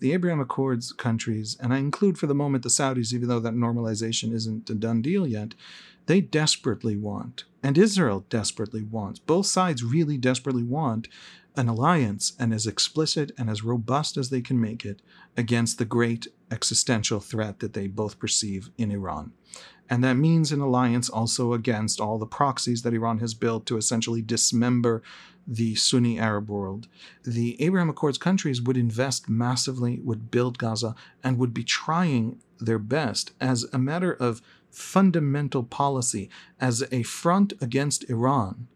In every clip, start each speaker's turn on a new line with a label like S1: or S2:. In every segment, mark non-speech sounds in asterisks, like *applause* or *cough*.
S1: The Abraham Accords countries, and I include for the moment the Saudis, even though that normalization isn't a done deal yet, they desperately want, and Israel desperately wants, both sides really desperately want an alliance and as explicit and as robust as they can make it against the great existential threat that they both perceive in Iran. And that means an alliance also against all the proxies that Iran has built to essentially dismember the Sunni Arab world. The Abraham Accords countries would invest massively, would build Gaza, and would be trying their best as a matter of fundamental policy, as a front against Iran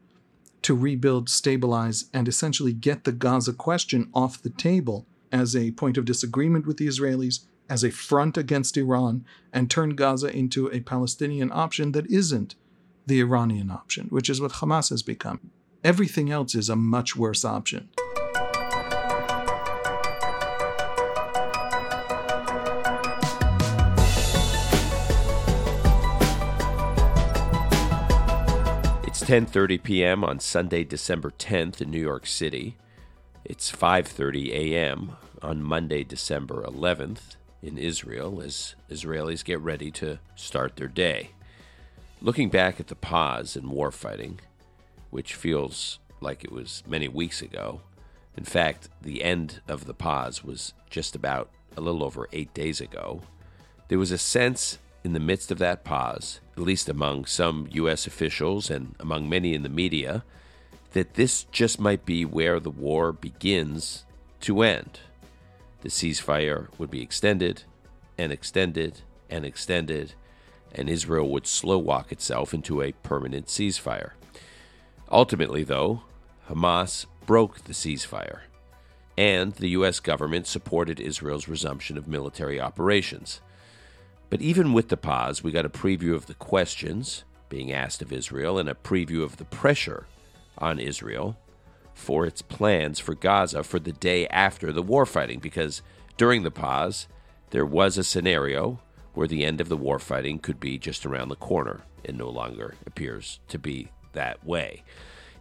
S1: to rebuild, stabilize, and essentially get the Gaza question off the table as a point of disagreement with the Israelis, as a front against Iran, and turn Gaza into a Palestinian option that isn't the Iranian option, which is what Hamas has become. Everything else is a much worse option.
S2: It's 10:30 p.m. on Sunday, December 10th in New York City. It's 5:30 a.m. on Monday, December 11th in Israel as Israelis get ready to start their day. Looking back at the pause in war fighting, which feels like it was many weeks ago. In fact, the end of the pause was just about a little over eight days ago. There was a sense in the midst of that pause, at least among some U.S. officials and among many in the media, that this just might be where the war begins to end. The ceasefire would be extended and extended and extended, and Israel would slow walk itself into a permanent ceasefire. Ultimately, though, Hamas broke the ceasefire, and the U.S. government supported Israel's resumption of military operations. But even with the pause, we got a preview of the questions being asked of Israel and a preview of the pressure on Israel for its plans for Gaza for the day after the war fighting, because during the pause, there was a scenario where the end of the war fighting could be just around the corner. It no longer appears to be that way.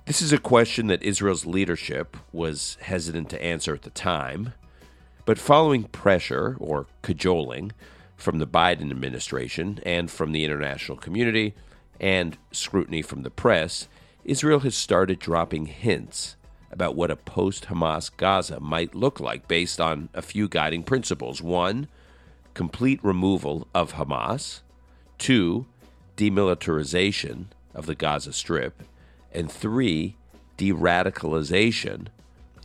S2: This is a question that Israel's leadership was hesitant to answer at the time, but following pressure or cajoling from the Biden administration and from the international community and scrutiny from the press, Israel has started dropping hints about what a post Hamas Gaza might look like based on a few guiding principles. One, complete removal of Hamas. Two, demilitarization of the Gaza Strip, and three, de radicalization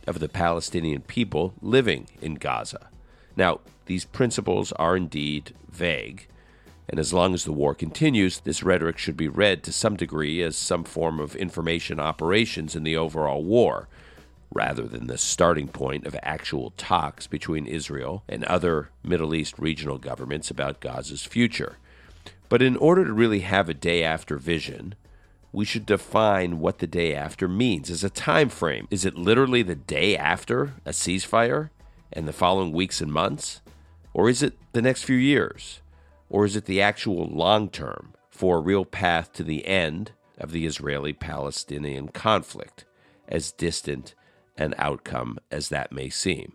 S2: of the Palestinian people living in Gaza. Now, these principles are indeed vague, and as long as the war continues, this rhetoric should be read to some degree as some form of information operations in the overall war, rather than the starting point of actual talks between Israel and other Middle East regional governments about Gaza's future. But in order to really have a day after vision, we should define what the day after means as a time frame. Is it literally the day after a ceasefire and the following weeks and months? Or is it the next few years? Or is it the actual long term for a real path to the end of the Israeli Palestinian conflict, as distant an outcome as that may seem?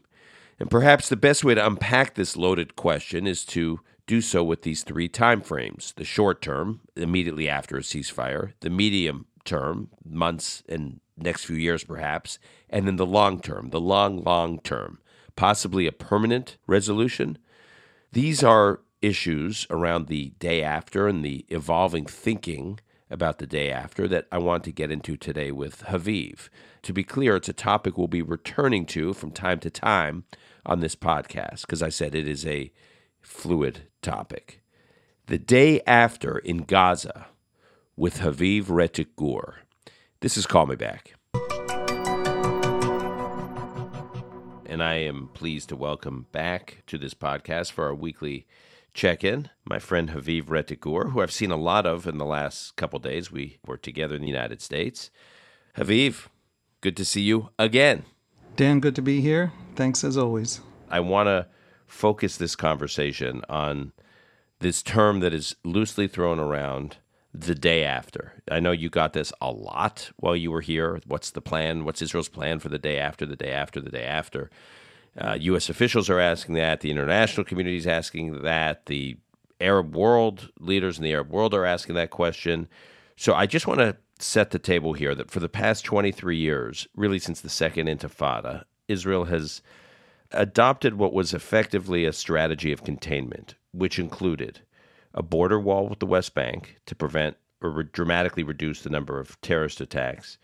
S2: And perhaps the best way to unpack this loaded question is to do so with these three time frames the short term, immediately after a ceasefire, the medium term, months and next few years perhaps, and then the long term, the long, long term, possibly a permanent resolution. These are issues around the day after and the evolving thinking about the day after that I want to get into today with Haviv. To be clear, it's a topic we'll be returning to from time to time on this podcast because I said it is a fluid topic. The day after in Gaza with Haviv Rettig Gur. This is Call Me Back. And I am pleased to welcome back to this podcast for our weekly check in my friend Haviv Rettig Gur, who I've seen a lot of in the last couple days. We were together in the United States. Haviv, good to see you again.
S1: Dan, good to be here. Thanks as always.
S2: I want to focus this conversation on this term that is loosely thrown around the day after. I know you got this a lot while you were here. What's the plan? What's Israel's plan for the day after, the day after, the day after? Uh, U.S. officials are asking that. The international community is asking that. The Arab world leaders in the Arab world are asking that question. So I just want to set the table here that for the past 23 years, really since the Second Intifada, Israel has adopted what was effectively a strategy of containment, which included a border wall with the West Bank to prevent or re- dramatically reduce the number of terrorist attacks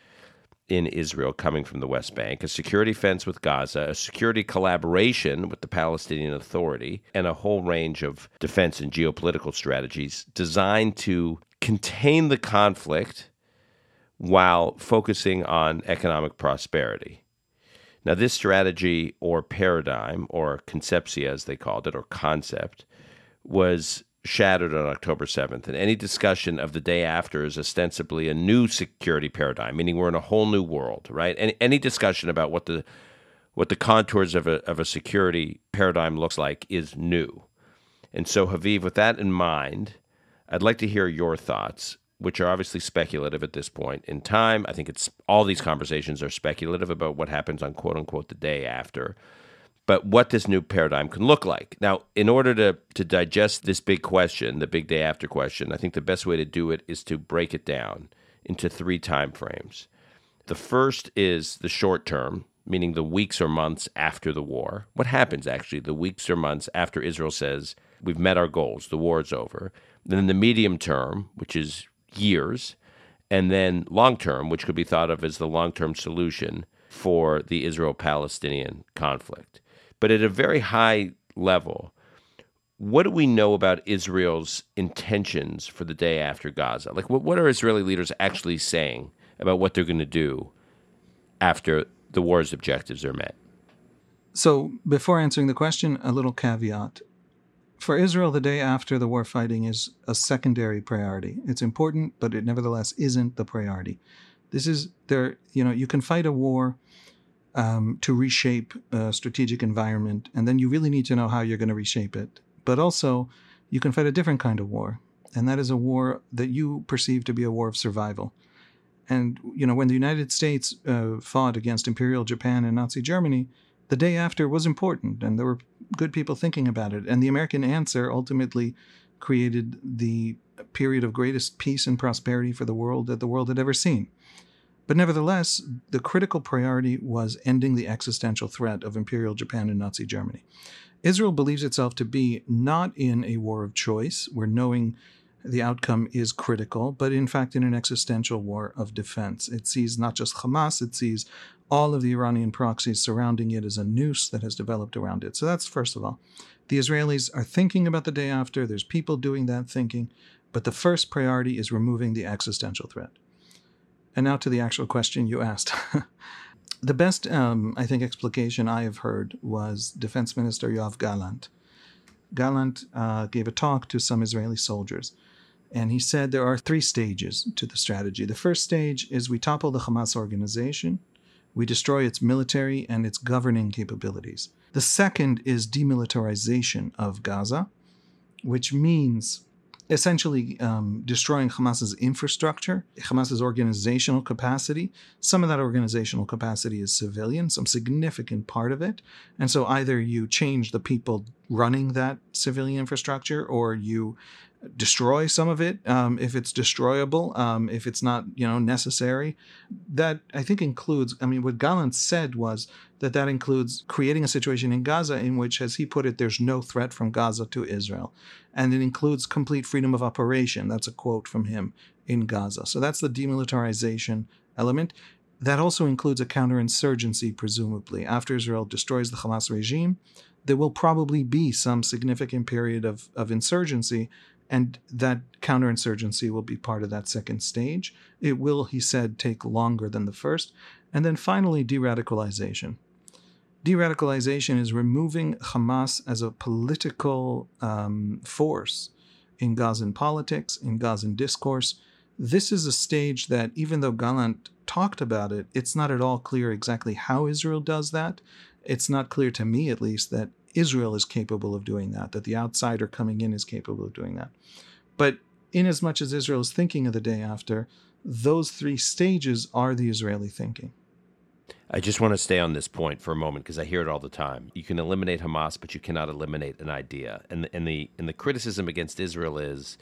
S2: in Israel coming from the West Bank, a security fence with Gaza, a security collaboration with the Palestinian Authority, and a whole range of defense and geopolitical strategies designed to contain the conflict while focusing on economic prosperity. Now, this strategy or paradigm, or concepcia as they called it, or concept, was shattered on October 7th. And any discussion of the day after is ostensibly a new security paradigm, meaning we're in a whole new world, right? Any, any discussion about what the what the contours of a, of a security paradigm looks like is new. And so, Haviv, with that in mind, I'd like to hear your thoughts, which are obviously speculative at this point in time. I think it's all these conversations are speculative about what happens on quote unquote the day after but what this new paradigm can look like. Now, in order to, to digest this big question, the big day after question, I think the best way to do it is to break it down into three time frames. The first is the short term, meaning the weeks or months after the war. What happens actually the weeks or months after Israel says, we've met our goals, the war is over. Then the medium term, which is years, and then long term, which could be thought of as the long term solution for the Israel Palestinian conflict. But at a very high level, what do we know about Israel's intentions for the day after Gaza? Like, what, what are Israeli leaders actually saying about what they're going to do after the war's objectives are met?
S1: So, before answering the question, a little caveat. For Israel, the day after the war fighting is a secondary priority. It's important, but it nevertheless isn't the priority. This is there, you know, you can fight a war um, to reshape a strategic environment, and then you really need to know how you're going to reshape it. But also, you can fight a different kind of war, and that is a war that you perceive to be a war of survival. And you know, when the United States uh, fought against Imperial Japan and Nazi Germany, the day after was important, and there were good people thinking about it. And the American answer ultimately created the period of greatest peace and prosperity for the world that the world had ever seen. But nevertheless, the critical priority was ending the existential threat of Imperial Japan and Nazi Germany. Israel believes itself to be not in a war of choice, where knowing the outcome is critical, but in fact in an existential war of defense. It sees not just Hamas, it sees all of the Iranian proxies surrounding it as a noose that has developed around it. So that's first of all. The Israelis are thinking about the day after, there's people doing that thinking, but the first priority is removing the existential threat. And now to the actual question you asked. *laughs* the best, um, I think, explication I have heard was Defense Minister Yoav Gallant. Gallant uh, gave a talk to some Israeli soldiers, and he said there are three stages to the strategy. The first stage is we topple the Hamas organization, we destroy its military and its governing capabilities. The second is demilitarization of Gaza, which means essentially um, destroying Hamas's infrastructure, Hamas's organizational capacity. Some of that organizational capacity is civilian, some significant part of it. And so either you change the people running that civilian infrastructure or you destroy some of it um, if it's destroyable, um, if it's not you know necessary. That I think includes. I mean, what Gallant said was that that includes creating a situation in Gaza in which, as he put it, there's no threat from Gaza to Israel, and it includes complete freedom of operation. That's a quote from him in Gaza. So that's the demilitarization element. That also includes a counterinsurgency, presumably. After Israel destroys the Hamas regime, there will probably be some significant period of, of insurgency and that counterinsurgency will be part of that second stage. It will, he said, take longer than the first. And then finally, de radicalization. De radicalization is removing Hamas as a political um, force in Gazan politics, in Gazan discourse. This is a stage that, even though Gallant talked about it, it's not at all clear exactly how Israel does that. It's not clear to me, at least, that Israel is capable of doing that, that the outsider coming in is capable of doing that. But in as much as Israel is thinking of the day after, those three stages are the Israeli thinking.
S2: I just want to stay on this point for a moment because I hear it all the time. You can eliminate Hamas, but you cannot eliminate an idea. And the, and the and the criticism against Israel is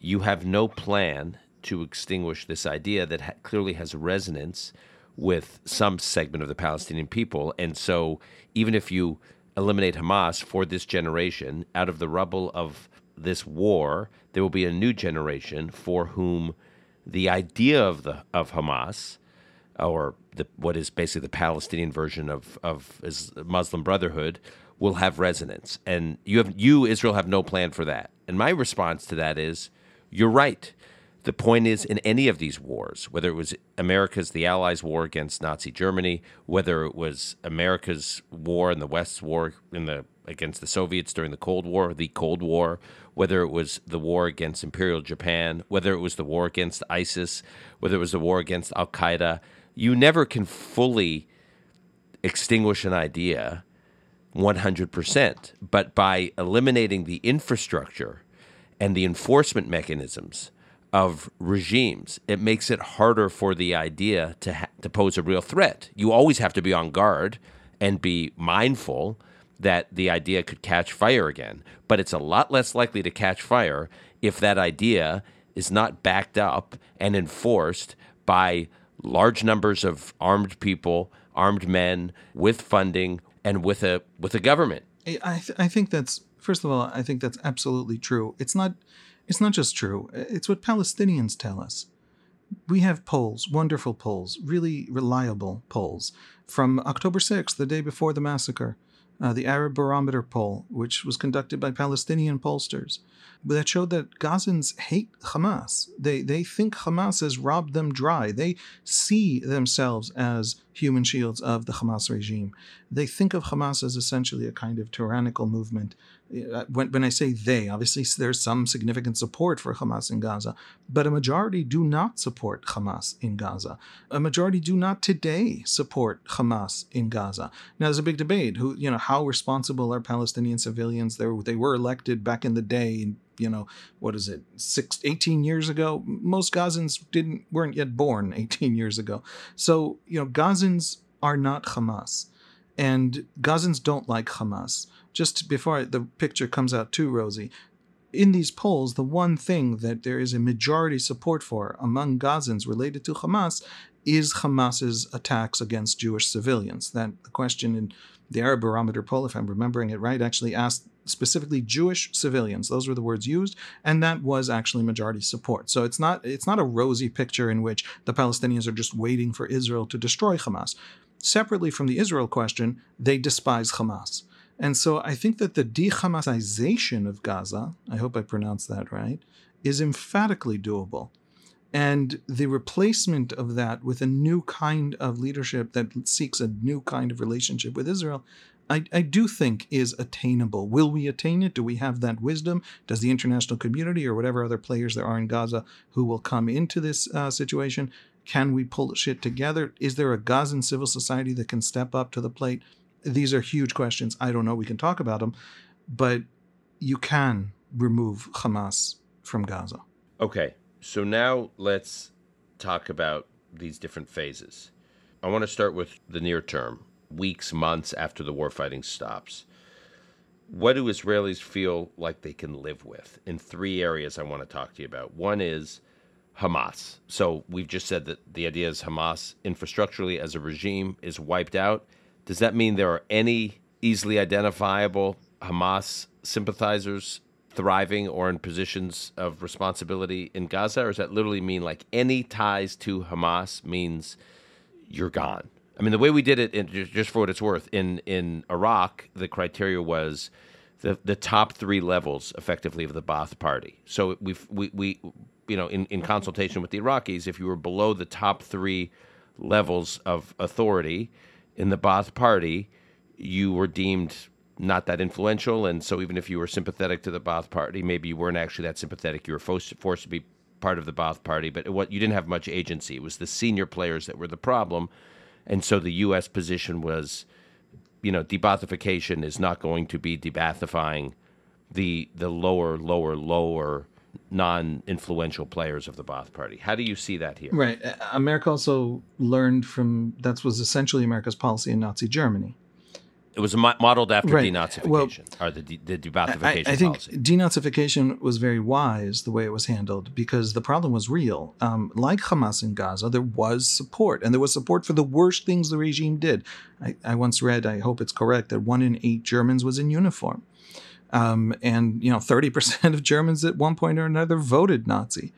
S2: you have no plan to extinguish this idea that ha- clearly has resonance with some segment of the Palestinian people. And so even if you eliminate Hamas for this generation, out of the rubble of this war, there will be a new generation for whom the idea of the of Hamas or the, what is basically the Palestinian version of of Muslim Brotherhood will have resonance, and you have you Israel have no plan for that. And my response to that is, you're right. The point is, in any of these wars, whether it was America's, the Allies' war against Nazi Germany, whether it was America's war and the West's war in the against the Soviets during the Cold War, the Cold War, whether it was the war against Imperial Japan, whether it was the war against ISIS, whether it was the war against Al Qaeda, you never can fully extinguish an idea 100%. But by eliminating the infrastructure and the enforcement mechanisms of regimes, it makes it harder for the idea to, ha- to pose a real threat. You always have to be on guard and be mindful that the idea could catch fire again. But it's a lot less likely to catch fire if that idea is not backed up and enforced by large numbers of armed people, armed men with funding and with a with a government.
S1: I th- I think that's first of all I think that's absolutely true. It's not it's not just true. It's what Palestinians tell us. We have polls, wonderful polls, really reliable polls from October 6th, the day before the massacre, uh, the Arab Barometer poll, which was conducted by Palestinian pollsters that showed that Gazans hate Hamas. They they think Hamas has robbed them dry. They see themselves as human shields of the Hamas regime. They think of Hamas as essentially a kind of tyrannical movement. Uh, when, when I say they, obviously there's some significant support for Hamas in Gaza, but a majority do not support Hamas in Gaza. A majority do not today support Hamas in Gaza. Now there's a big debate who you know how responsible are Palestinian civilians? They were, they were elected back in the day in you know what is it six 18 years ago? Most gazans didn't weren't yet born *laughs* 18 years ago. So you know gazans are not hamas and gazans don't like hamas. Just before the picture comes out too rosy in these polls, the one thing that there is a majority support for among Gazans related to Hamas is Hamas's attacks against Jewish civilians. That the question in the Arab Barometer poll, if I'm remembering it right, actually asked specifically Jewish civilians. Those were the words used, and that was actually majority support. So it's not it's not a rosy picture in which the Palestinians are just waiting for Israel to destroy Hamas. Separately from the Israel question, they despise Hamas. And so I think that the de-Hamasization of Gaza, I hope I pronounced that right, is emphatically doable. And the replacement of that with a new kind of leadership that seeks a new kind of relationship with Israel I, I do think is attainable. Will we attain it? Do we have that wisdom? Does the international community or whatever other players there are in Gaza who will come into this uh, situation? Can we pull shit together? Is there a Gazan civil society that can step up to the plate? These are huge questions. I don't know. We can talk about them, but you can remove Hamas from Gaza.
S2: Okay. So now let's talk about these different phases. I want to start with the near term weeks, months after the war fighting stops. What do Israelis feel like they can live with? In three areas, I want to talk to you about. One is Hamas. So we've just said that the idea is Hamas infrastructurally as a regime is wiped out. Does that mean there are any easily identifiable Hamas sympathizers thriving or in positions of responsibility in Gaza? Or does that literally mean like any ties to Hamas means you're gone? I mean, the way we did it, in, just for what it's worth, in in Iraq, the criteria was the the top three levels, effectively, of the Ba'ath Party. So we we we you know, in, in consultation with the Iraqis, if you were below the top three levels of authority in the Ba'ath Party, you were deemed not that influential, and so even if you were sympathetic to the Ba'ath Party, maybe you weren't actually that sympathetic. You were forced forced to be part of the Ba'ath Party, but what you didn't have much agency. It was the senior players that were the problem and so the U.S. position was, you know, debathification is not going to be debathifying the the lower, lower, lower non-influential players of the Ba'ath Party. How do you see that here?
S1: Right. America also learned from that was essentially America's policy in Nazi Germany.
S2: It was modeled after
S1: Right.
S2: denazification
S1: Well,
S2: or the, de- the
S1: I, I think
S2: policy.
S1: denazification was very wise the way it was handled because the problem was real. Um, like Hamas in Gaza, there was support, and there was support for the worst things the regime did. I, I once read, I hope it's correct, that one in eight Germans was in uniform. Um, and, you know, 30% *laughs* of Germans at one point or another voted Nazi.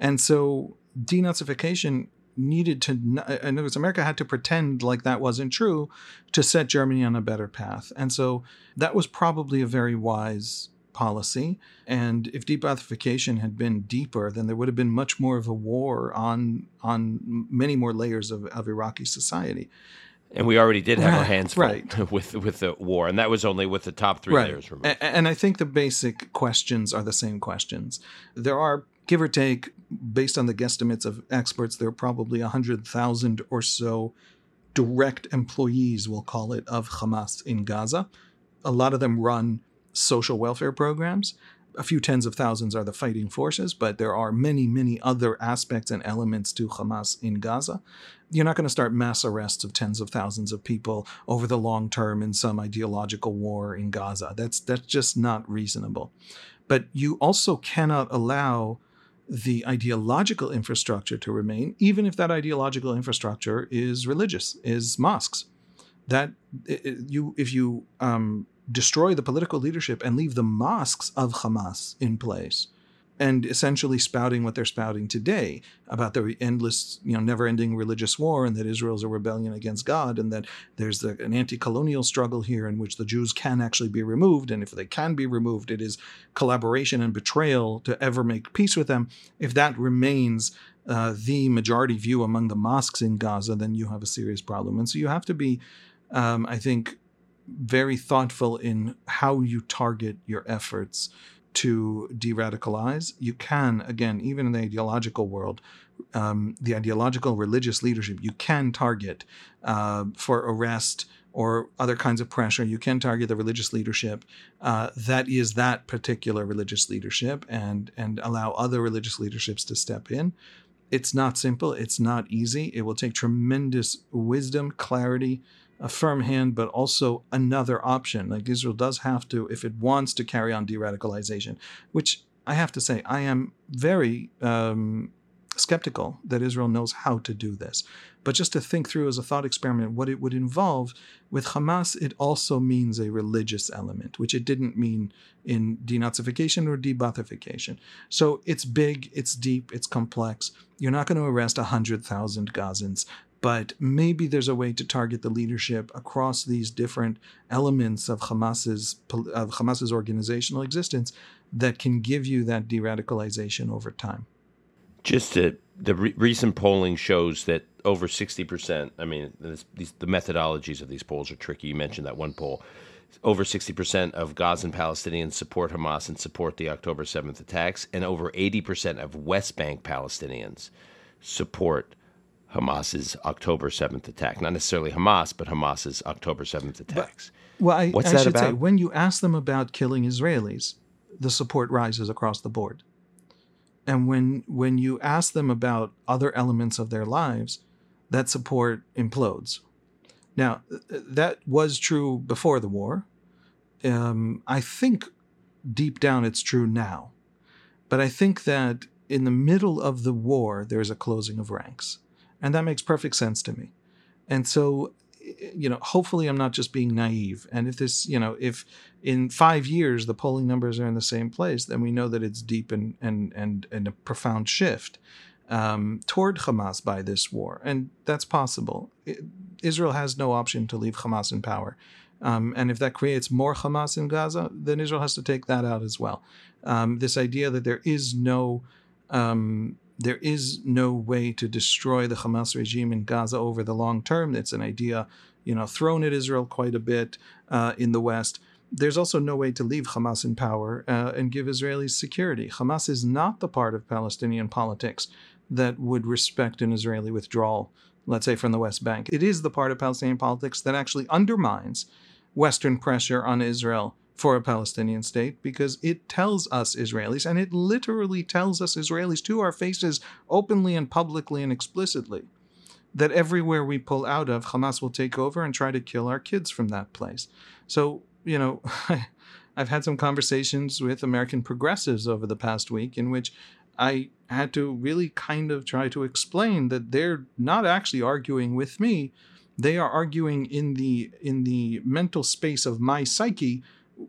S1: And so denazification needed to, uh, in other words, America had to pretend like that wasn't true to set Germany on a better path. And so that was probably a very wise policy. And if debathification had been deeper, then there would have been much more of a war on on many more layers of, of Iraqi society.
S2: And we already did have our hands full
S1: right. *laughs*
S2: with with the war, and that was only with the top three layers removed.
S1: A- and I think the basic questions are the same questions. There are, give or take, based on the guesstimates of experts, there are probably 100,000 or so direct employees, we'll call it, of Hamas in Gaza. A lot of them run social welfare programs. A few tens of thousands are the fighting forces, but there are many, many other aspects and elements to Hamas in Gaza. You're not going to start mass arrests of tens of thousands of people over the long term in some ideological war in Gaza. That's that's just not reasonable. But you also cannot allow the ideological infrastructure to remain, even if that ideological infrastructure is religious, is mosques. That you, if you um, destroy the political leadership and leave the mosques of Hamas in place, and essentially spouting what they're spouting today about the endless, you know, never-ending religious war, and that Israel's a rebellion against God, and that there's the, an anti-colonial struggle here in which the Jews can actually be removed, and if they can be removed, it is collaboration and betrayal to ever make peace with them. If that remains uh, the majority view among the mosques in Gaza, then you have a serious problem. And so you have to be, um, I think, very thoughtful in how you target your efforts to de-radicalize. You can, again, even in the ideological world, um, the ideological religious leadership, you can target uh, for arrest or other kinds of pressure. You can target the religious leadership uh, that is that particular religious leadership, and and allow other religious leaderships to step in. It's not simple. It's not easy. It will take tremendous wisdom, clarity, a firm hand, but also another option. Like Israel does have to, if it wants to carry on de radicalization, which I have to say, I am very um, skeptical that Israel knows how to do this. But just to think through as a thought experiment what it would involve, with Hamas, it also means a religious element, which it didn't mean in denazification or debathification. So it's big, it's deep, it's complex. You're not going to arrest 100,000 Gazans but maybe there's a way to target the leadership across these different elements of Hamas's of Hamas's organizational existence that can give you that de-radicalization over time.
S2: Just to, the re- recent polling shows that over 60%, I mean, this, these, the methodologies of these polls are tricky. You mentioned that one poll. Over 60% of Gazan Palestinians support Hamas and support the October 7th attacks, and over 80% of West Bank Palestinians support Hamas's October 7th attack. Not necessarily Hamas, but Hamas's October 7th attacks.
S1: Well, I,
S2: What's
S1: I
S2: that
S1: should say,
S2: about?
S1: when you ask them about killing Israelis, the support rises across the board. And when when you ask them about other elements of their lives, that support implodes. Now, that was true before the war. Um, I think deep down it's true now. But I think that in the middle of the war, there's a closing of ranks. And that makes perfect sense to me. And so, you know, hopefully I'm not just being naive. And if this, you know, if in five years the polling numbers are in the same place, then we know that it's deep and and and, and a profound shift um, toward Hamas by this war, and that's possible. I- Israel has no option to leave Hamas in power. Um, and if that creates more Hamas in Gaza, then Israel has to take that out as well. Um, this idea that there is no um, there is no way to destroy the Hamas regime in Gaza over the long term. It's an idea, you know, thrown at Israel quite a bit uh, in the West. There's also no way to leave Hamas in power uh, and give Israelis security. Hamas is not the part of Palestinian politics that would respect an Israeli withdrawal, let's say from the West Bank. It is the part of Palestinian politics that actually undermines Western pressure on Israel for a Palestinian state because it tells us Israelis, and it literally tells us Israelis to our faces openly and publicly and explicitly, that everywhere we pull out of, Hamas will take over and try to kill our kids from that place. So, you know, *laughs* I've had some conversations with American progressives over the past week in which I had to really kind of try to explain that they're not actually arguing with me. They are arguing in the in the mental space of my psyche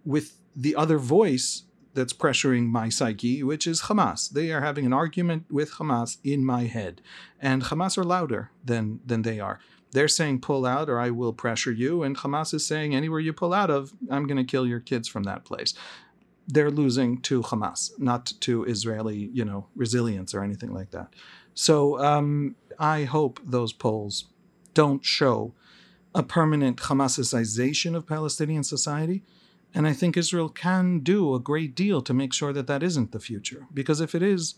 S1: with the other voice that's pressuring my psyche, which is Hamas. They are having an argument with Hamas in my head, and Hamas are louder than than they are. They're saying pull out or I will pressure you, and Hamas is saying anywhere you pull out of, I'm going to kill your kids from that place. They're losing to Hamas, not to Israeli, you know, resilience or anything like that. So um, I hope those polls don't show a permanent Hamasicization of Palestinian society and I think Israel can do a great deal to make sure that that isn't the future. Because if it is,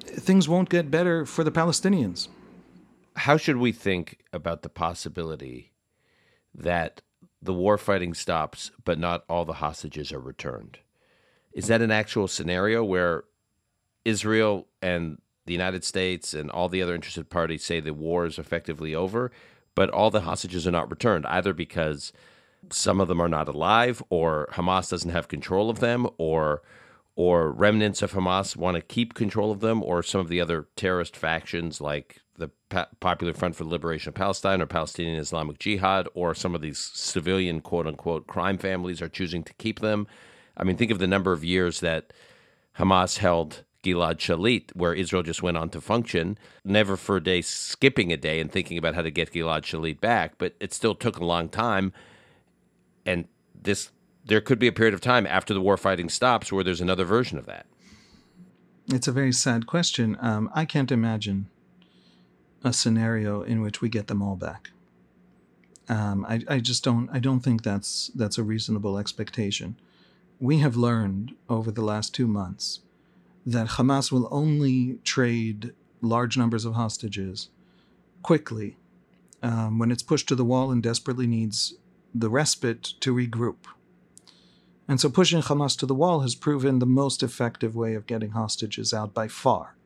S1: things won't get better for the Palestinians.
S2: How should we think about the possibility that the war fighting stops, but not all the hostages are returned? Is that an actual scenario where Israel and the United States and all the other interested parties say the war is effectively over, but all the hostages are not returned, either because some of them are not alive, or Hamas doesn't have control of them, or or remnants of Hamas want to keep control of them, or some of the other terrorist factions like the pa- Popular Front for the Liberation of Palestine or Palestinian Islamic Jihad, or some of these civilian quote unquote crime families are choosing to keep them. I mean, think of the number of years that Hamas held Gilad Shalit, where Israel just went on to function, never for a day skipping a day and thinking about how to get Gilad Shalit back, but it still took a long time and this there could be a period of time after the war fighting stops where there's another version of that.
S1: It's a very sad question. Um, I can't imagine a scenario in which we get them all back. Um, I, I just don't. I don't think that's that's a reasonable expectation. We have learned over the last two months that Hamas will only trade large numbers of hostages quickly um, when it's pushed to the wall and desperately needs the respite to regroup. And so pushing Hamas to the wall has proven the most effective way of getting hostages out by far.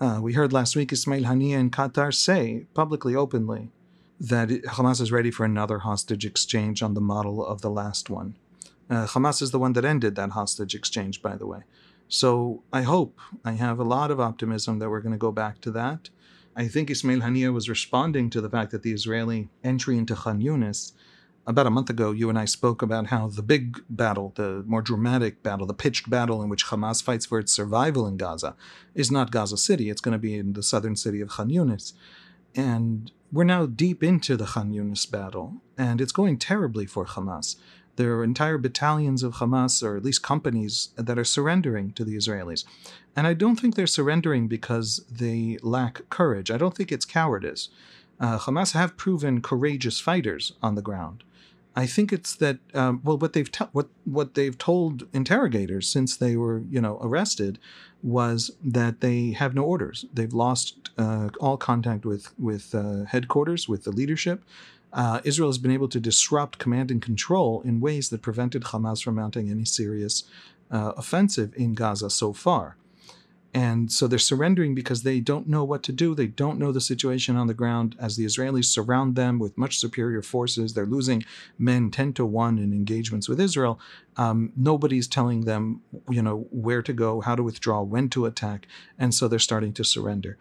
S1: Uh, we heard last week Ismail Haniyeh in Qatar say publicly, openly, that Hamas is ready for another hostage exchange on the model of the last one. Uh, Hamas is the one that ended that hostage exchange, by the way. So I hope, I have a lot of optimism that we're going to go back to that. I think Ismail Haniyeh was responding to the fact that the Israeli entry into Khan Yunis about a month ago, you and I spoke about how the big battle, the more dramatic battle, the pitched battle in which Hamas fights for its survival in Gaza, is not Gaza City. It's going to be in the southern city of Khan Yunis. And we're now deep into the Khan Yunis battle, and it's going terribly for Hamas. There are entire battalions of Hamas, or at least companies, that are surrendering to the Israelis. And I don't think they're surrendering because they lack courage. I don't think it's cowardice. Uh, Hamas have proven courageous fighters on the ground. I think it's that um, well, what they've t- what what they've told interrogators since they were you know arrested was that they have no orders. They've lost uh, all contact with with uh, headquarters, with the leadership. Uh, Israel has been able to disrupt command and control in ways that prevented Hamas from mounting any serious uh, offensive in Gaza so far. And so they're surrendering because they don't know what to do. They don't know the situation on the ground as the Israelis surround them with much superior forces. They're losing men 10 to 1 in engagements with Israel. Um, nobody's telling them, you know, where to go, how to withdraw, when to attack. And so they're starting to surrender.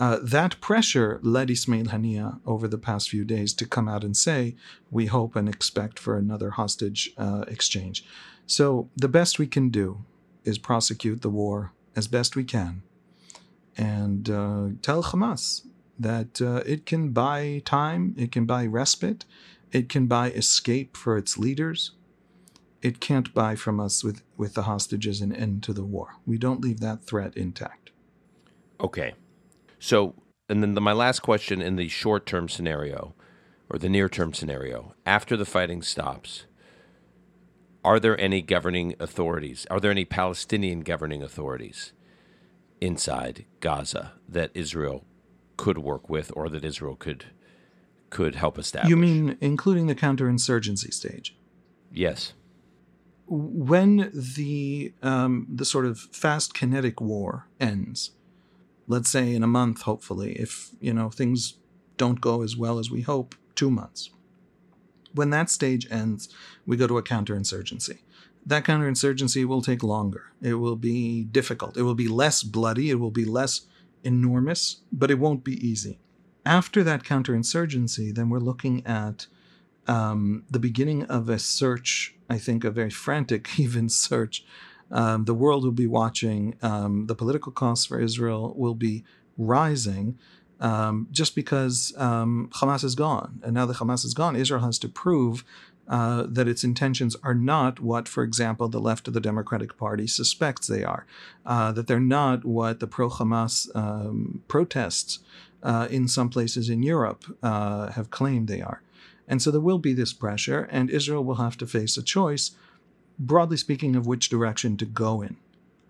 S1: Uh, that pressure led Ismail Haniyeh over the past few days to come out and say, we hope and expect for another hostage uh, exchange. So the best we can do is prosecute the war as best we can and uh, tell Hamas that uh, it can buy time, it can buy respite, it can buy escape for its leaders. It can't buy from us with, with the hostages an end to the war. We don't leave that threat intact.
S2: Okay. So, and then the, my last question in the short term scenario or the near term scenario, after the fighting stops, are there any governing authorities? Are there any Palestinian governing authorities inside Gaza that Israel could work with or that Israel could could help establish?
S1: You mean including the counterinsurgency stage?
S2: Yes.
S1: when the um, the sort of fast kinetic war ends, let's say in a month, hopefully, if you know things don't go as well as we hope, two months. When that stage ends, we go to a counterinsurgency. That counterinsurgency will take longer. It will be difficult. It will be less bloody. It will be less enormous, but it won't be easy. After that counterinsurgency, then we're looking at um, the beginning of a search, I think a very frantic, *laughs* even search. Um, the world will be watching. Um, the political costs for Israel will be rising um, just because um, Hamas is gone. And now that Hamas is gone, Israel has to prove uh, that its intentions are not what, for example, the left of the Democratic Party suspects they are, uh, that they're not what the pro Hamas um, protests uh, in some places in Europe uh, have claimed they are. And so there will be this pressure, and Israel will have to face a choice, broadly speaking, of which direction to go in.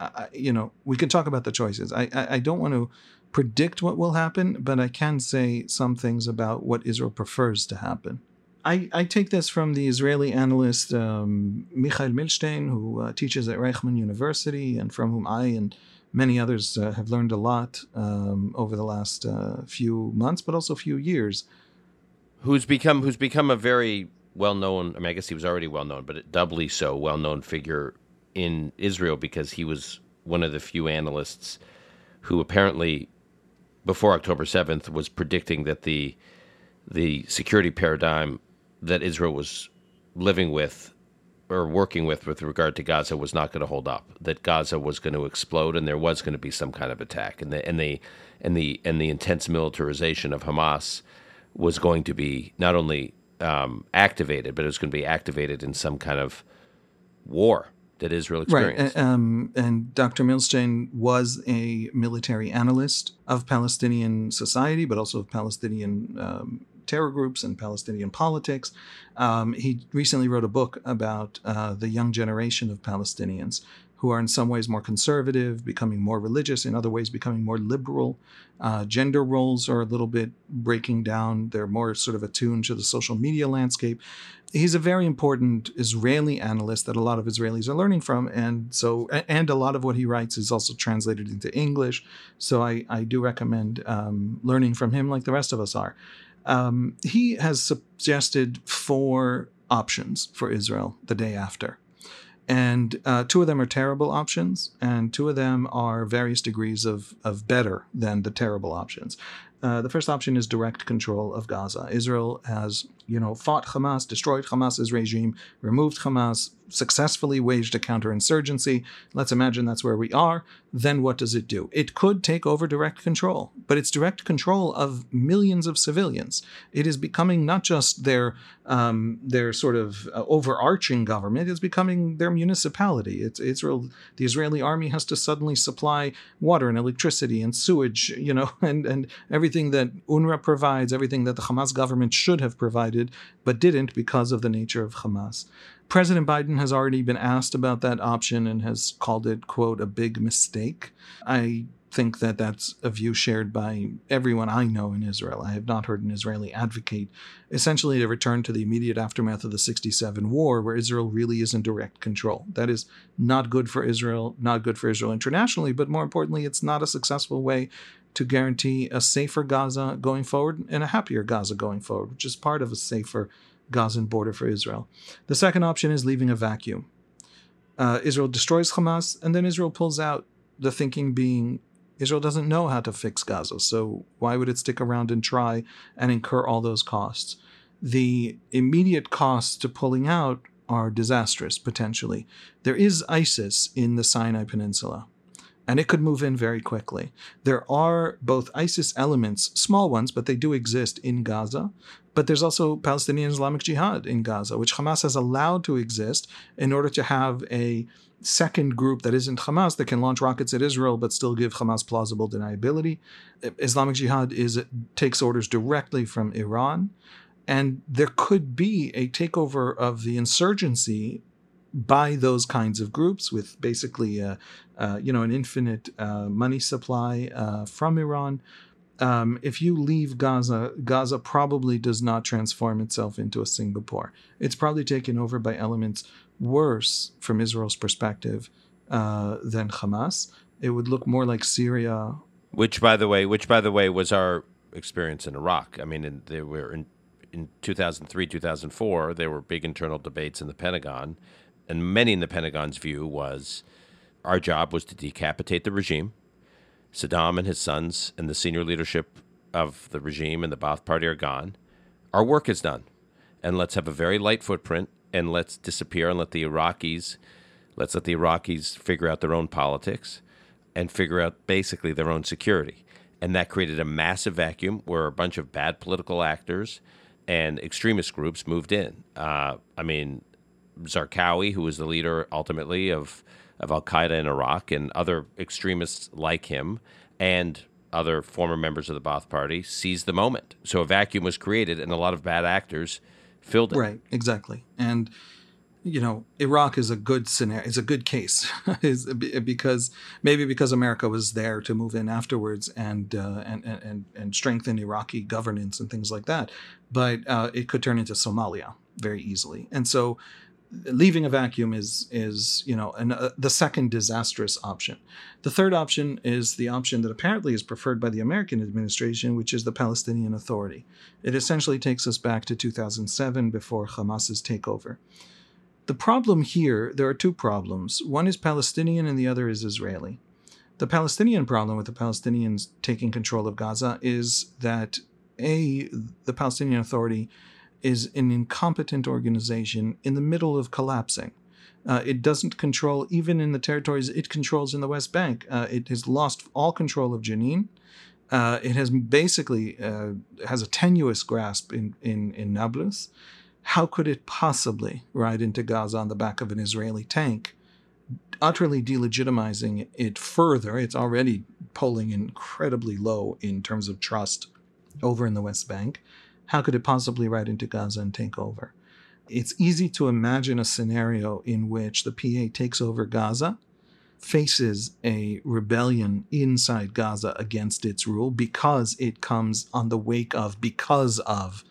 S1: I, you know, we can talk about the choices. I, I, I don't want to predict what will happen, but I can say some things about what Israel prefers to happen. I, I take this from the Israeli analyst um, Michael Milstein, who uh, teaches at Reichman University and from whom I and many others uh, have learned a lot um, over the last uh, few months, but also few years.
S2: Who's become who's become a very well known. I mean, I guess he was already well known, but doubly so well known figure in Israel because he was one of the few analysts who apparently before October 7th was predicting that the the security paradigm that Israel was living with or working with with regard to Gaza was not going to hold up. That Gaza was going to explode, and there was going to be some kind of attack, and the and the and the and the intense militarization of Hamas was going to be not only um, activated, but it was going to be activated in some kind of war that Israel experienced.
S1: Right. Um, and Dr. Milstein was a military analyst of Palestinian society, but also of Palestinian um, terror groups and Palestinian politics. Um, he recently wrote a book about uh, the young generation of Palestinians who are in some ways more conservative, becoming more religious, in other ways becoming more liberal. Uh, gender roles are a little bit breaking down. They're more sort of attuned to the social media landscape. He's a very important Israeli analyst that a lot of Israelis are learning from, and so and a lot of what he writes is also translated into English. So I, I do recommend um, learning from him, like the rest of us are. Um, he has suggested four options for Israel the day after. And uh, two of them are terrible options, and two of them are various degrees of, of better than the terrible options. Uh, the first option is direct control of Gaza. Israel has, you know, fought Hamas, destroyed Hamas's regime, removed Hamas, successfully waged a counterinsurgency. Let's imagine that's where we are. Then what does it do? It could take over direct control, but it's direct control of millions of civilians. It is becoming not just their um, their sort of uh, overarching government; it's becoming their municipality. It's Israel. The Israeli army has to suddenly supply water and electricity and sewage, you know, *laughs* and and everything that UNRWA provides, everything that the Hamas government should have provided, but didn't because of the nature of Hamas. President Biden has already been asked about that option and has called it, quote, a big mistake. I think that that's a view shared by everyone I know in Israel. I have not heard an Israeli advocate essentially to return to the immediate aftermath of the 67 war, where Israel really is in direct control. That is not good for Israel, not good for Israel internationally, but more importantly, it's not a successful way to guarantee a safer Gaza going forward and a happier Gaza going forward, which is part of a safer Gazan border for Israel. The second option is leaving a vacuum. Uh, Israel destroys Hamas, and then Israel pulls out, the thinking being Israel doesn't know how to fix Gaza, so why would it stick around and try and incur all those costs? The immediate costs to pulling out are disastrous, potentially. There is ISIS in the Sinai Peninsula and it could move in very quickly. There are both ISIS elements, small ones, but they do exist in Gaza. But there's also Palestinian Islamic Jihad in Gaza, which Hamas has allowed to exist in order to have a second group that isn't Hamas that can launch rockets at Israel but still give Hamas plausible deniability. Islamic Jihad is takes orders directly from Iran. And there could be a takeover of the insurgency by those kinds of groups with basically a, uh, you know an infinite uh, money supply uh, from Iran. Um, if you leave Gaza, Gaza probably does not transform itself into a Singapore. It's probably taken over by elements worse from Israel's perspective uh, than Hamas. It would look more like Syria.
S2: Which, by the way, which by the way was our experience in Iraq. I mean, in, there were in in 2003, 2004, there were big internal debates in the Pentagon, and many in the Pentagon's view was our job was to decapitate the regime. Saddam and his sons and the senior leadership of the regime and the Ba'ath Party are gone. Our work is done, and let's have a very light footprint and let's disappear and let the Iraqis, let's let the Iraqis figure out their own politics and figure out basically their own security. And that created a massive vacuum where a bunch of bad political actors and extremist groups moved in. Uh, I mean, Zarqawi, who was the leader ultimately of, of Al Qaeda in Iraq, and other extremists like him, and other former members of the Ba'ath Party, seized the moment. So a vacuum was created, and a lot of bad actors filled it.
S1: Right, exactly. And you know, Iraq is a good scenario. It's a good case, *laughs* is because maybe because America was there to move in afterwards and uh, and and and strengthen Iraqi governance and things like that. But uh, it could turn into Somalia very easily, and so leaving a vacuum is is you know an, uh, the second disastrous option. The third option is the option that apparently is preferred by the American administration, which is the Palestinian Authority. It essentially takes us back to 2007 before Hamas's takeover. The problem here, there are two problems. One is Palestinian and the other is Israeli. The Palestinian problem with the Palestinians taking control of Gaza is that A, the Palestinian Authority is an incompetent organization in the middle of collapsing. Uh, it doesn't control, even in the territories it controls in the West Bank. Uh, it has lost all control of Jenin. Uh, it has basically uh, has a tenuous grasp in in in Nablus how could it possibly ride into Gaza on the back of an Israeli tank, utterly delegitimizing it further? It's already polling incredibly low in terms of trust over in the West Bank. How could it possibly ride into Gaza and take over? It's easy to imagine a scenario in which the PA takes over Gaza, faces a rebellion inside Gaza against its rule because it comes on the wake of, because of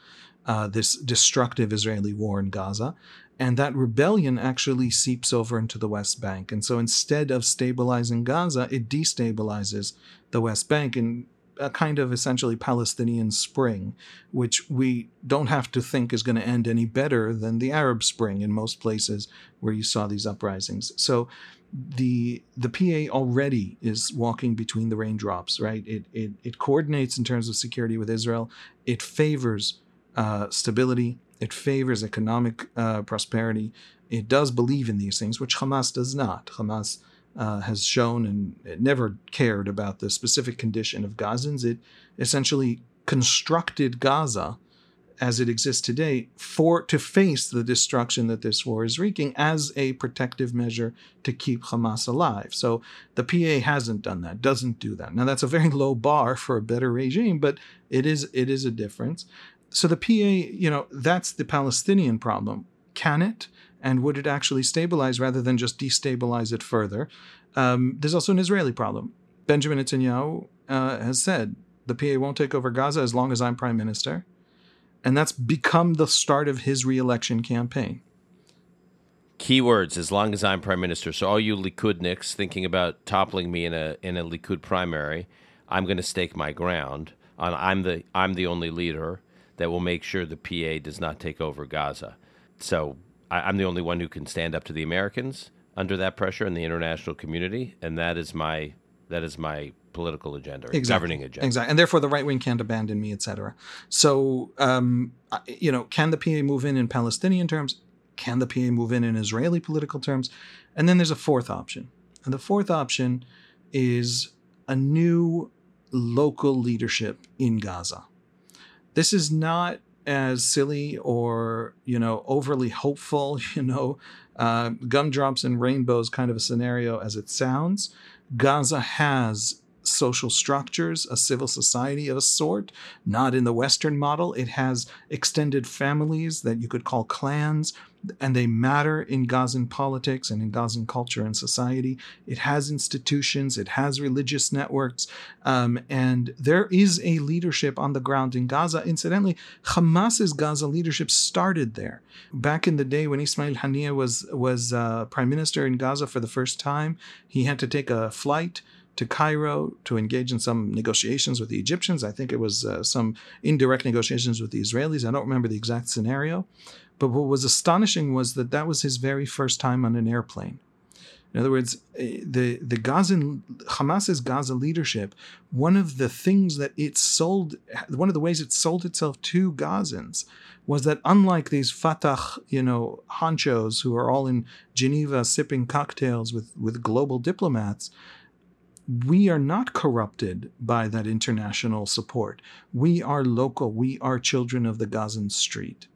S1: uh, this destructive Israeli war in Gaza. And that rebellion actually seeps over into the West Bank. And so instead of stabilizing Gaza, it destabilizes the West Bank in a kind of essentially Palestinian spring, which we don't have to think is going to end any better than the Arab Spring in most places where you saw these uprisings. So the the PA already is walking between the raindrops, right? It it it coordinates in terms of security with Israel. It favors uh, stability. It favors economic uh, prosperity. It does believe in these things, which Hamas does not. Hamas uh, has shown and never cared about the specific condition of Gazans. It essentially constructed Gaza as it exists today for to face the destruction that this war is wreaking as a protective measure to keep Hamas alive. So the PA hasn't done that, doesn't do that. Now that's a very low bar for a better regime, but it is it is a difference so the PA, you know, that's the Palestinian problem. Can it? And would it actually stabilize rather than just destabilize it further? Um, there's also an Israeli problem. Benjamin Netanyahu uh, has said the PA won't take over Gaza as long as I'm prime minister. And that's become the start of his reelection campaign.
S2: Keywords, as long as I'm prime minister. So all you Likudniks thinking about toppling me in a in a Likud primary, I'm going to stake my ground on I'm the I'm the only leader that will make sure the PA does not take over Gaza. So I, am the only one who can stand up to the Americans under that pressure in the international community, and that is my that is my political agenda, exactly. governing agenda.
S1: Exactly, and therefore the right wing can't abandon me, etc. So, um, you know, can the PA move in in Palestinian terms? Can the PA move in in Israeli political terms? And then there's a fourth option, and the fourth option is a new local leadership in Gaza. This is not as silly or you know overly hopeful *laughs* you know uh, gumdrops and rainbows kind of a scenario as it sounds. Gaza has social structures a civil society of a sort not in the western model. It has extended families that you could call clans and they matter in Gazan politics and in Gazan culture and society. It has institutions, it has religious networks, um, and there is a leadership on the ground in Gaza. Incidentally, Hamas's Gaza leadership started there. Back in the day when Ismail Haniyeh was was uh, prime minister in Gaza for the first time, he had to take a flight to Cairo to engage in some negotiations with the Egyptians. I think it was uh, some indirect negotiations with the Israelis. I don't remember the exact scenario. But what was astonishing was that that was his very first time on an airplane. In other words, eh, the the Gazan Hamas's Gaza leadership, one of the things that it sold, one of the ways it sold itself to Gazans, was that unlike these Fatah, you know, honchos who are all in Geneva sipping cocktails with with global diplomats, we are not corrupted by that international support. We are local. We are children of the Gazan street.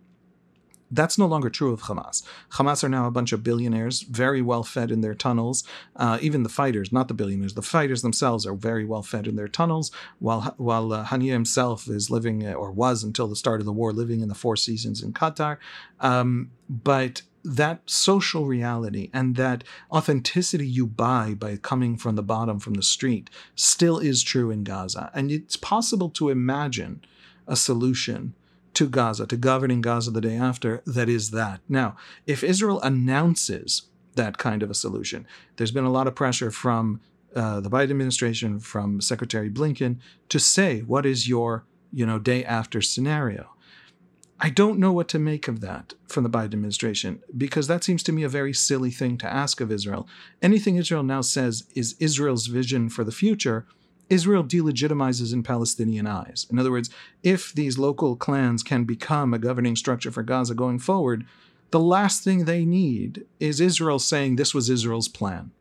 S1: That's no longer true of Hamas. Hamas are now a bunch of billionaires, very well fed in their tunnels. Uh, even the fighters, not the billionaires, the fighters themselves are very well fed in their tunnels. While while uh, himself is living, uh, or was until the start of the war, living in the Four Seasons in Qatar. Um, but that social reality and that authenticity you buy by coming from the bottom, from the street, still is true in Gaza. And it's possible to imagine a solution to Gaza, to governing Gaza the day after, that is that. Now, if Israel announces that kind of a solution, there's been a lot of pressure from uh, the Biden administration, from Secretary Blinken, to say what is your, you know, day after scenario. I don't know what to make of that from the Biden administration because that seems to me a very silly thing to ask of Israel. Anything Israel now says is Israel's vision for the future Israel delegitimizes in Palestinian eyes. In other words, if these local clans can become a governing structure for Gaza going forward, the last thing they need is Israel saying this was Israel's plan.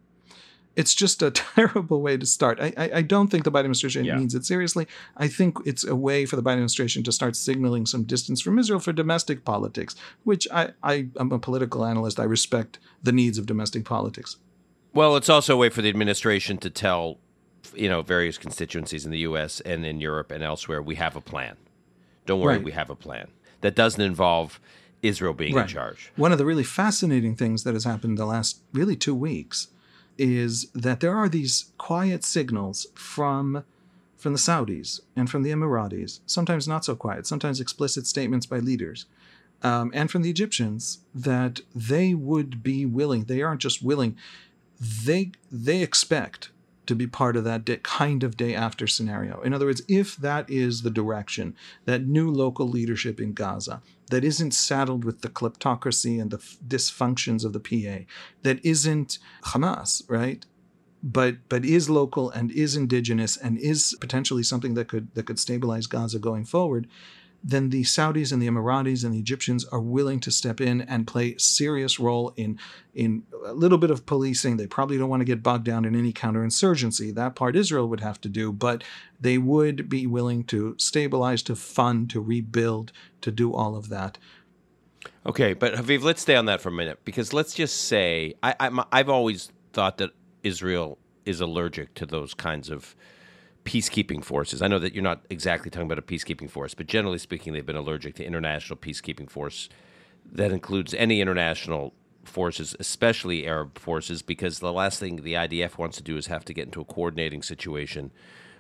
S1: It's just a *laughs* terrible way to start. I, I, I don't think the Biden administration yeah. means it seriously. I think it's a way for the Biden administration to start signaling some distance from Israel for domestic politics, which I, I am a political analyst. I respect the needs of domestic politics.
S2: Well, it's also a way for the administration to tell you know various constituencies in the U.S. and in Europe and elsewhere, we have a plan. Don't worry, right. we have a plan that doesn't involve Israel being right. in charge.
S1: One of the really fascinating things that has happened the last really two weeks is that there are these quiet signals from from the Saudis and from the Emiratis, sometimes not so quiet, sometimes explicit statements by leaders, um, and from the Egyptians that they would be willing. They aren't just willing; they they expect to be part of that day, kind of day after scenario. In other words, if that is the direction, that new local leadership in Gaza that isn't saddled with the kleptocracy and the f- dysfunctions of the PA, that isn't Hamas, right? But but is local and is indigenous and is potentially something that could that could stabilize Gaza going forward then the Saudis and the Emiratis and the Egyptians are willing to step in and play serious role in in a little bit of policing. They probably don't want to get bogged down in any counterinsurgency. That part Israel would have to do, but they would be willing to stabilize, to fund, to rebuild, to do all of that.
S2: Okay, but Haviv, let's stay on that for a minute because let's just say I, i I've always thought that Israel is allergic to those kinds of peacekeeping forces. I know that you're not exactly talking about a peacekeeping force, but generally speaking, they've been allergic to international peacekeeping force. That includes any international forces, especially Arab forces, because the last thing the IDF wants to do is have to get into a coordinating situation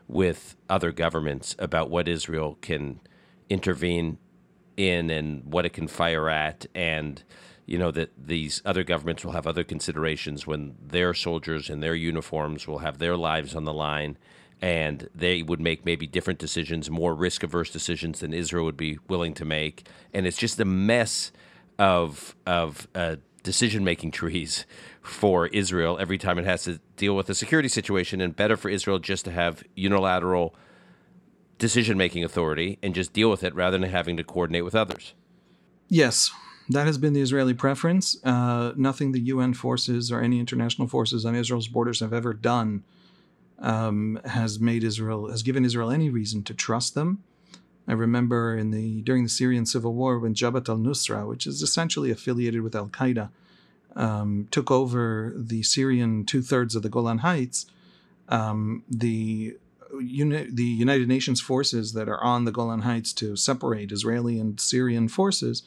S2: with other governments about what Israel can intervene in and what it can fire at and you know that these other governments will have other considerations when their soldiers in their uniforms will have their lives on the line and they would make maybe different decisions, more risk averse decisions than Israel would be willing to make. And it's just a mess of of uh, decision making trees for Israel every time it has to deal with a security situation. And better for Israel just to have unilateral decision making authority and just deal with it rather than having to coordinate with others.
S1: Yes. That has been the Israeli preference. Uh, nothing the UN forces or any international forces on Israel's borders have ever done um, has made Israel has given Israel any reason to trust them. I remember in the during the Syrian civil war when Jabhat al-Nusra, which is essentially affiliated with Al Qaeda, um, took over the Syrian two thirds of the Golan Heights. Um, the uni- the United Nations forces that are on the Golan Heights to separate Israeli and Syrian forces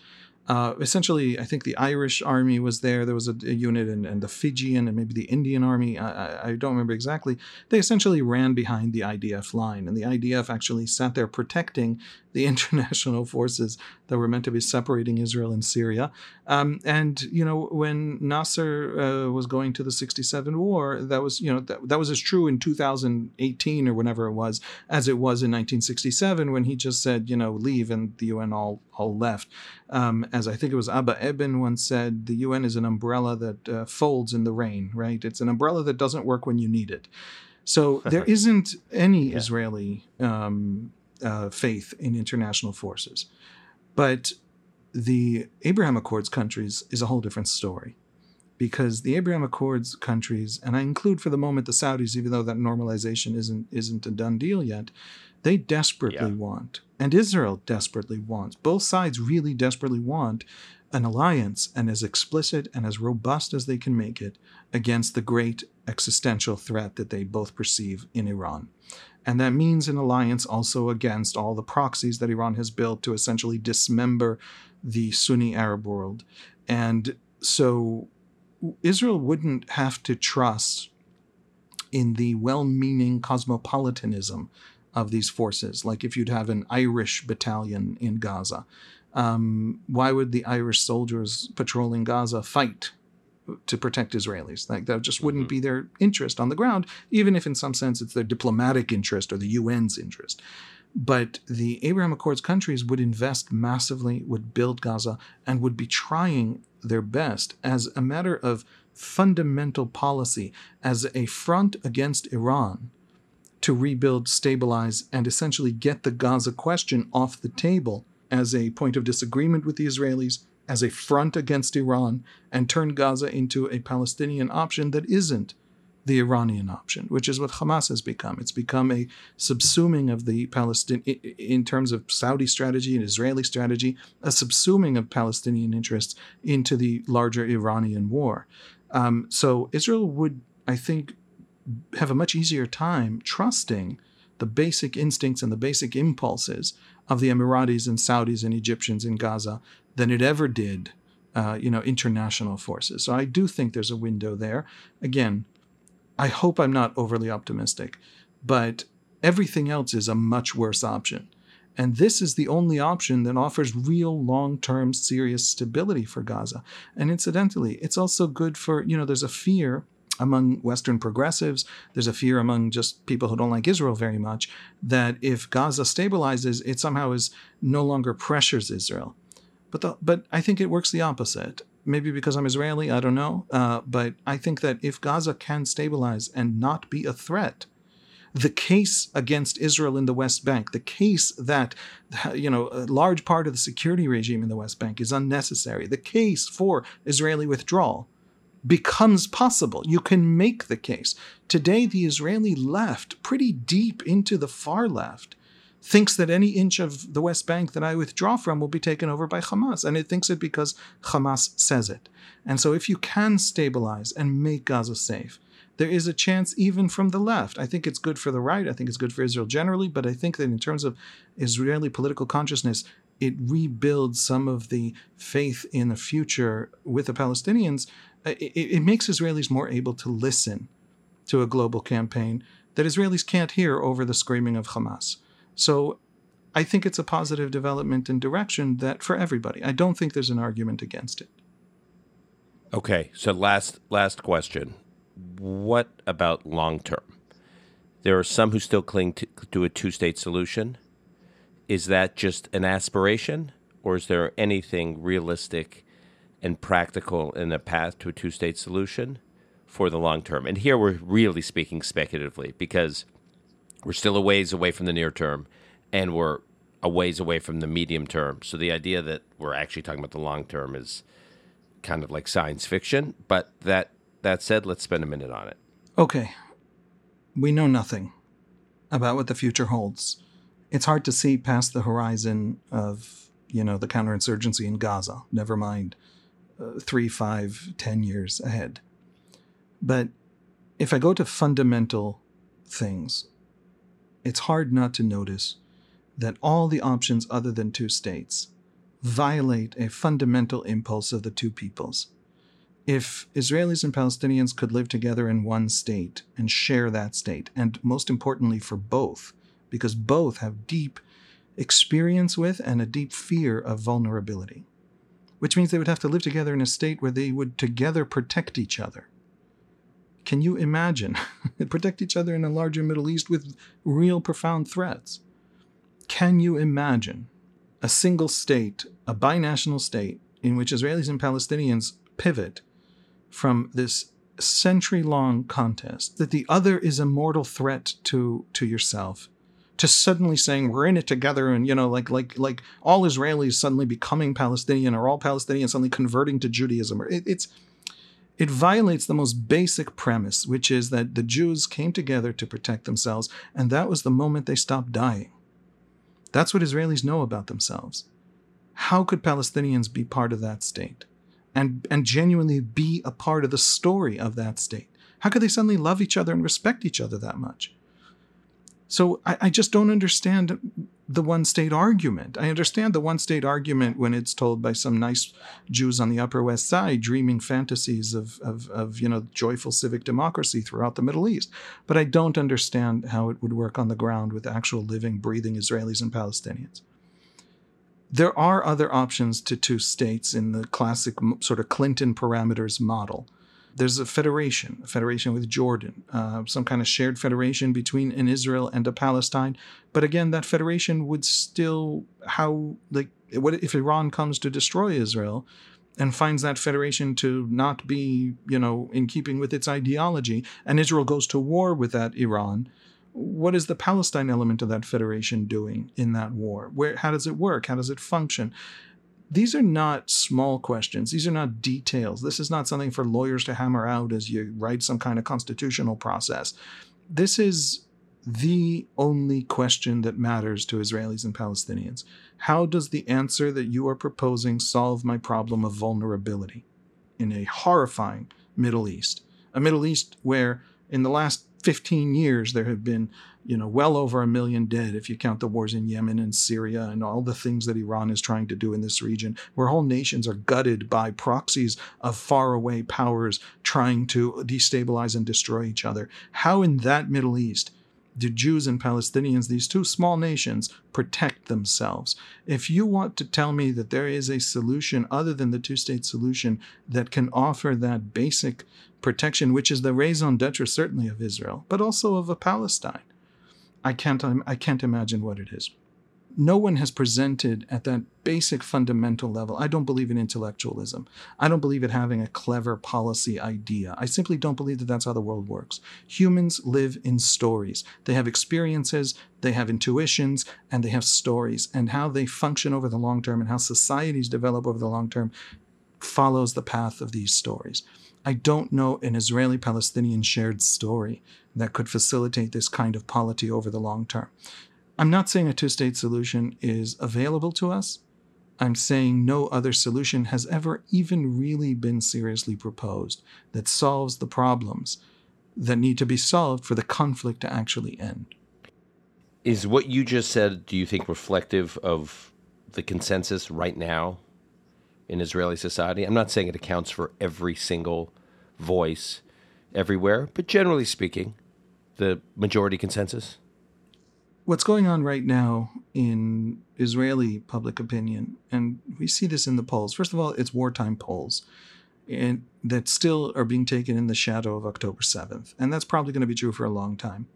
S1: Uh, essentially, I think the Irish army was there. There was a, a unit, and, and, the Fijian and maybe the Indian army. I, I, I, don't remember exactly. They essentially ran behind the IDF line, and the IDF actually sat there protecting the *laughs* international forces that were meant to be separating Israel and Syria. Um, and you know, when Nasser uh, was going to the '67 war, that was you know that, that was as true in 2018 or whenever it was as it was in 1967 when he just said you know leave and the UN all all left. Um, as I think it was Abba Eban once said, the UN is an umbrella that uh, folds in the rain. Right? It's an umbrella that doesn't work when you need it. So there *laughs* isn't any yeah. Israeli um, uh, faith in international forces. But the Abraham Accords countries is a whole different story. Because the Abraham Accords countries, and I include for the moment the Saudis, even though that normalization isn't isn't a done deal yet, they desperately yeah. want, and Israel desperately wants, both sides really desperately want an alliance and as explicit and as robust as they can make it against the great existential threat that they both perceive in Iran. And that means an alliance also against all the proxies that Iran has built to essentially dismember the Sunni Arab world. And so Israel wouldn't have to trust in the well meaning cosmopolitanism of these forces. Like if you'd have an Irish battalion in Gaza, um, why would the Irish soldiers patrolling Gaza fight to protect Israelis. Like that just wouldn't mm-hmm. be their interest on the ground, even if in some sense it's their diplomatic interest or the UN's interest. But the Abraham Accords countries would invest massively, would build Gaza, and would be trying their best as a matter of fundamental policy, as a front against Iran to rebuild, stabilize, and essentially get the Gaza question off the table as a point of disagreement with the Israelis as a front against Iran and turn Gaza into a Palestinian option that isn't the Iranian option, which is what Hamas has become. It's become a subsuming of the Palestinian, in terms of Saudi strategy and Israeli strategy, a subsuming of Palestinian interests into the larger Iranian war. Um, so Israel would, I think, have a much easier time trusting the basic instincts and the basic impulses of the Emiratis and Saudis and Egyptians in Gaza than it ever did, uh, you know, international forces. So I do think there's a window there. Again, I hope I'm not overly optimistic, but everything else is a much worse option. And this is the only option that offers real long term serious stability for Gaza. And incidentally, it's also good for, you know, there's a fear among Western progressives, there's a fear among just people who don't like Israel very much that if Gaza stabilizes, it somehow is no longer pressures Israel. But the, but I think it works the opposite. Maybe because I'm Israeli, I don't know. Uh, but I think that if Gaza can stabilize and not be a threat, the case against Israel in the West Bank, the case that *laughs* you know a large part of the security regime in the West Bank is unnecessary, the case for Israeli withdrawal becomes possible. You can make the case. Today, the Israeli left, pretty deep into the far left, thinks that any inch of the West Bank that I withdraw from will be taken over by Hamas. And it thinks it because Hamas says it. And so if you can stabilize and make Gaza safe, there is a chance even from the left. I think it's good for the right. I think it's good for Israel generally. But I think that in terms of Israeli political consciousness, it rebuilds some of the faith in the future with the Palestinians. Uh, it, it, makes Israelis more able to listen to a global campaign that Israelis can't hear over the screaming of Hamas. So I think it's a positive development and direction that for everybody. I don't think there's an argument against it.
S2: Okay, so last last question. What about long term? There are some who still cling to, to a two-state solution. Is that just an aspiration or is there anything realistic and practical in a path to a two-state solution for the long term? And here we're really speaking speculatively because we're still a ways away from the near term, and we're a ways away from the medium term. So the idea that we're actually talking about the long term is kind of like science fiction. But that that said, let's spend a minute on it.
S1: Okay. We know nothing about what the future holds. It's hard to see past the horizon of, you know, the counterinsurgency in Gaza, never mind uh, three, five, ten years ahead. But if I go to fundamental things, it's hard not to notice that all the options other than two states violate a fundamental impulse of the two peoples. If Israelis and Palestinians could live together in one state and share that state, and most importantly for both, because both have deep experience with and a deep fear of vulnerability, which means they would have to live together in a state where they would together protect each other. Can you imagine? *laughs* protect each other in a larger Middle East with real profound threats. Can you imagine a single state, a binational state, in which Israelis and Palestinians pivot from this century long contest that the other is a mortal threat to, to yourself? To suddenly saying we're in it together, and you know, like like like all Israelis suddenly becoming Palestinian, or all Palestinians suddenly converting to Judaism, or it, it's it violates the most basic premise, which is that the Jews came together to protect themselves, and that was the moment they stopped dying. That's what Israelis know about themselves. How could Palestinians be part of that state and, and genuinely be a part of the story of that state? How could they suddenly love each other and respect each other that much? So I, I just don't understand the one state argument. I understand the one state argument when it's told by some nice Jews on the Upper West Side dreaming fantasies of, of, of, you know joyful civic democracy throughout the Middle East. But I don't understand how it would work on the ground with actual living, breathing Israelis and Palestinians. There are other options to two states in the classic sort of Clinton parameters model there's a federation, a federation with Jordan, uh, some kind of shared federation between an Israel and a Palestine. But again, that federation would still how like what if Iran comes to destroy Israel and finds that federation to not be you know in keeping with its ideology, and Israel goes to war with that Iran. What is the Palestine element of that federation doing in that war? Where how does it work? How does it function? These are not small questions. These are not details. This is not something for lawyers to hammer out as you write some kind of constitutional process. This is the only question that matters to Israelis and Palestinians. How does the answer that you are proposing solve my problem of vulnerability in a horrifying Middle East? A Middle East where, in the last 15 years, there have been you know, well over a million dead if you count the wars in Yemen and Syria and all the things that Iran is trying to do in this region, where whole nations are gutted by proxies of faraway powers trying to destabilize and destroy each other. How in that Middle East do Jews and Palestinians, these two small nations, protect themselves? If you want to tell me that there is a solution other than the two state solution that can offer that basic protection, which is the raison d'etre certainly of Israel, but also of a Palestine, I can't I can't imagine what it is. No one has presented at that basic fundamental level. I don't believe in intellectualism. I don't believe in having a clever policy idea. I simply don't believe that that's how the world works. Humans live in stories. They have experiences, they have intuitions, and they have stories. And how they function over the long term and how societies develop over the long term follows the path of these stories. I don't know an Israeli Palestinian shared story that could facilitate this kind of polity over the long term. I'm not saying a two state solution is available to us. I'm saying no other solution has ever even really been seriously proposed that solves the problems that need to be solved for the conflict to actually end.
S2: Is what you just said, do you think, reflective of the consensus right now in Israeli society. I'm not saying it accounts for every single voice everywhere, but generally speaking, the majority consensus.
S1: What's going on right now in Israeli public opinion, and we see this in the polls. First of all, it's wartime polls, and that still are being taken in the shadow of October 7th, and that's probably going to be true for a long time.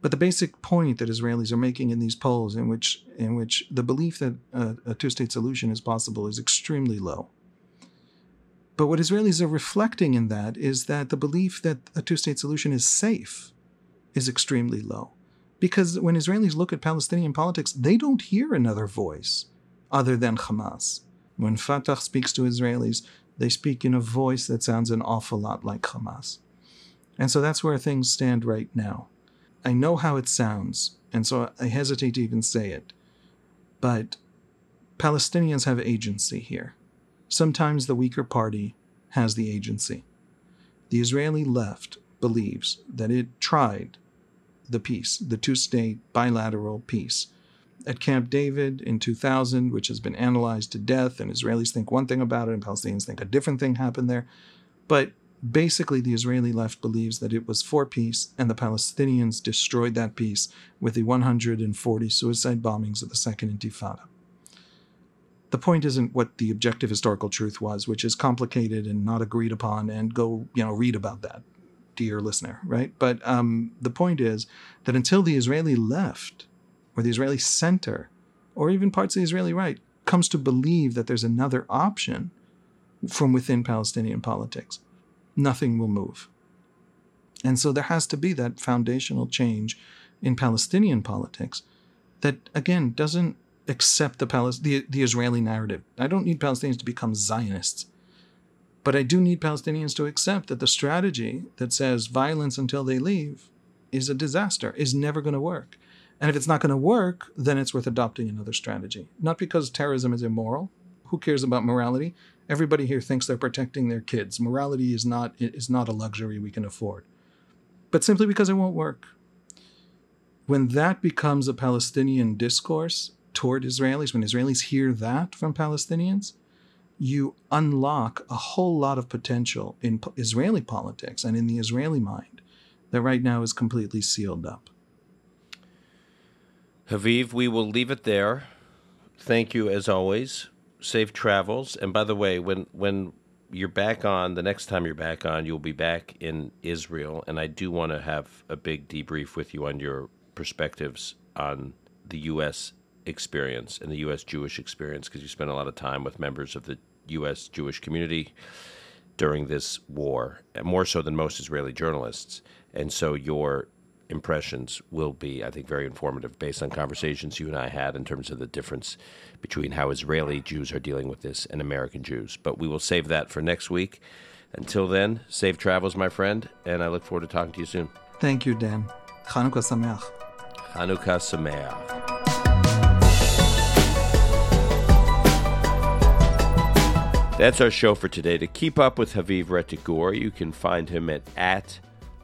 S1: But the basic point that Israelis are making in these polls, in which in which the belief that a, a two-state solution is possible, is extremely low. But what Israelis are reflecting in that is that the belief that a two-state solution is safe is extremely low. Because when Israelis look at Palestinian politics, they don't hear another voice other than Hamas. When Fatah speaks to Israelis, they speak in a voice that sounds an awful lot like Hamas. And so that's where things stand right now. I know how it sounds, and so I hesitate to even say it. But Palestinians have agency here. Sometimes the weaker party has the agency. The Israeli left believes that it tried the peace, the two state bilateral peace, at Camp David in 2000, which has been analyzed to death, and Israelis think one thing about it, and Palestinians think a different thing happened there. But basically, the Israeli left believes that it was for peace, and the Palestinians destroyed that peace with the 140 suicide bombings of the Second Intifada. The point isn't what the objective historical truth was, which is complicated and not agreed upon, and go, you know, read about that, dear listener, right? But um, the point is that until the Israeli left, or the Israeli center, or even parts of the Israeli right, comes to believe that there's another option from within Palestinian politics, nothing will move. And so there has to be that foundational change in Palestinian politics that, again, doesn't accept the, Palis- the, the Israeli narrative. I don't need Palestinians to become Zionists. But I do need Palestinians to accept that the strategy that says violence until they leave is a disaster, is never going to work. And if it's not going to work, then it's worth adopting another strategy. Not because terrorism is immoral. Who cares about morality? Everybody here thinks they're protecting their kids. Morality is not is not a luxury we can afford. But simply because it won't work. When that becomes a Palestinian discourse toward Israelis, when Israelis hear that from Palestinians, you unlock a whole lot of potential in Israeli politics and in the Israeli mind that right now is completely sealed up.
S2: Haviv, we will leave it there. Thank you as always. Safe travels. And by the way, when when you're back on, the next time you're back on, you'll be back in Israel. And I do want to have a big debrief with you on your perspectives on the U.S. experience and the U.S. Jewish experience because you spent a lot of time with members of the U.S. Jewish community during this war, more so than most Israeli journalists. And so your impressions will be, I think, very informative based on conversations you and I had in terms of the difference between how Israeli Jews are dealing with this and American Jews. But we will save that for next week. Until then, safe travels, my friend, and I look forward to talking to you soon.
S1: Thank you, Dan. Chanukah Sameach.
S2: Chanukah Sameach. That's our show for today. To keep up with Haviv Rettig you can find him at, at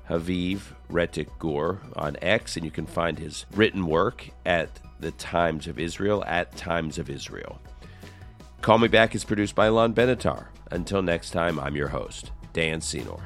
S2: Haviv Rettig Gur on X, and you can find his written work at the Times of Israel at Times of Israel. Call Me Back is produced by Lon Benatar. Until next time, I'm your host, Dan Senor.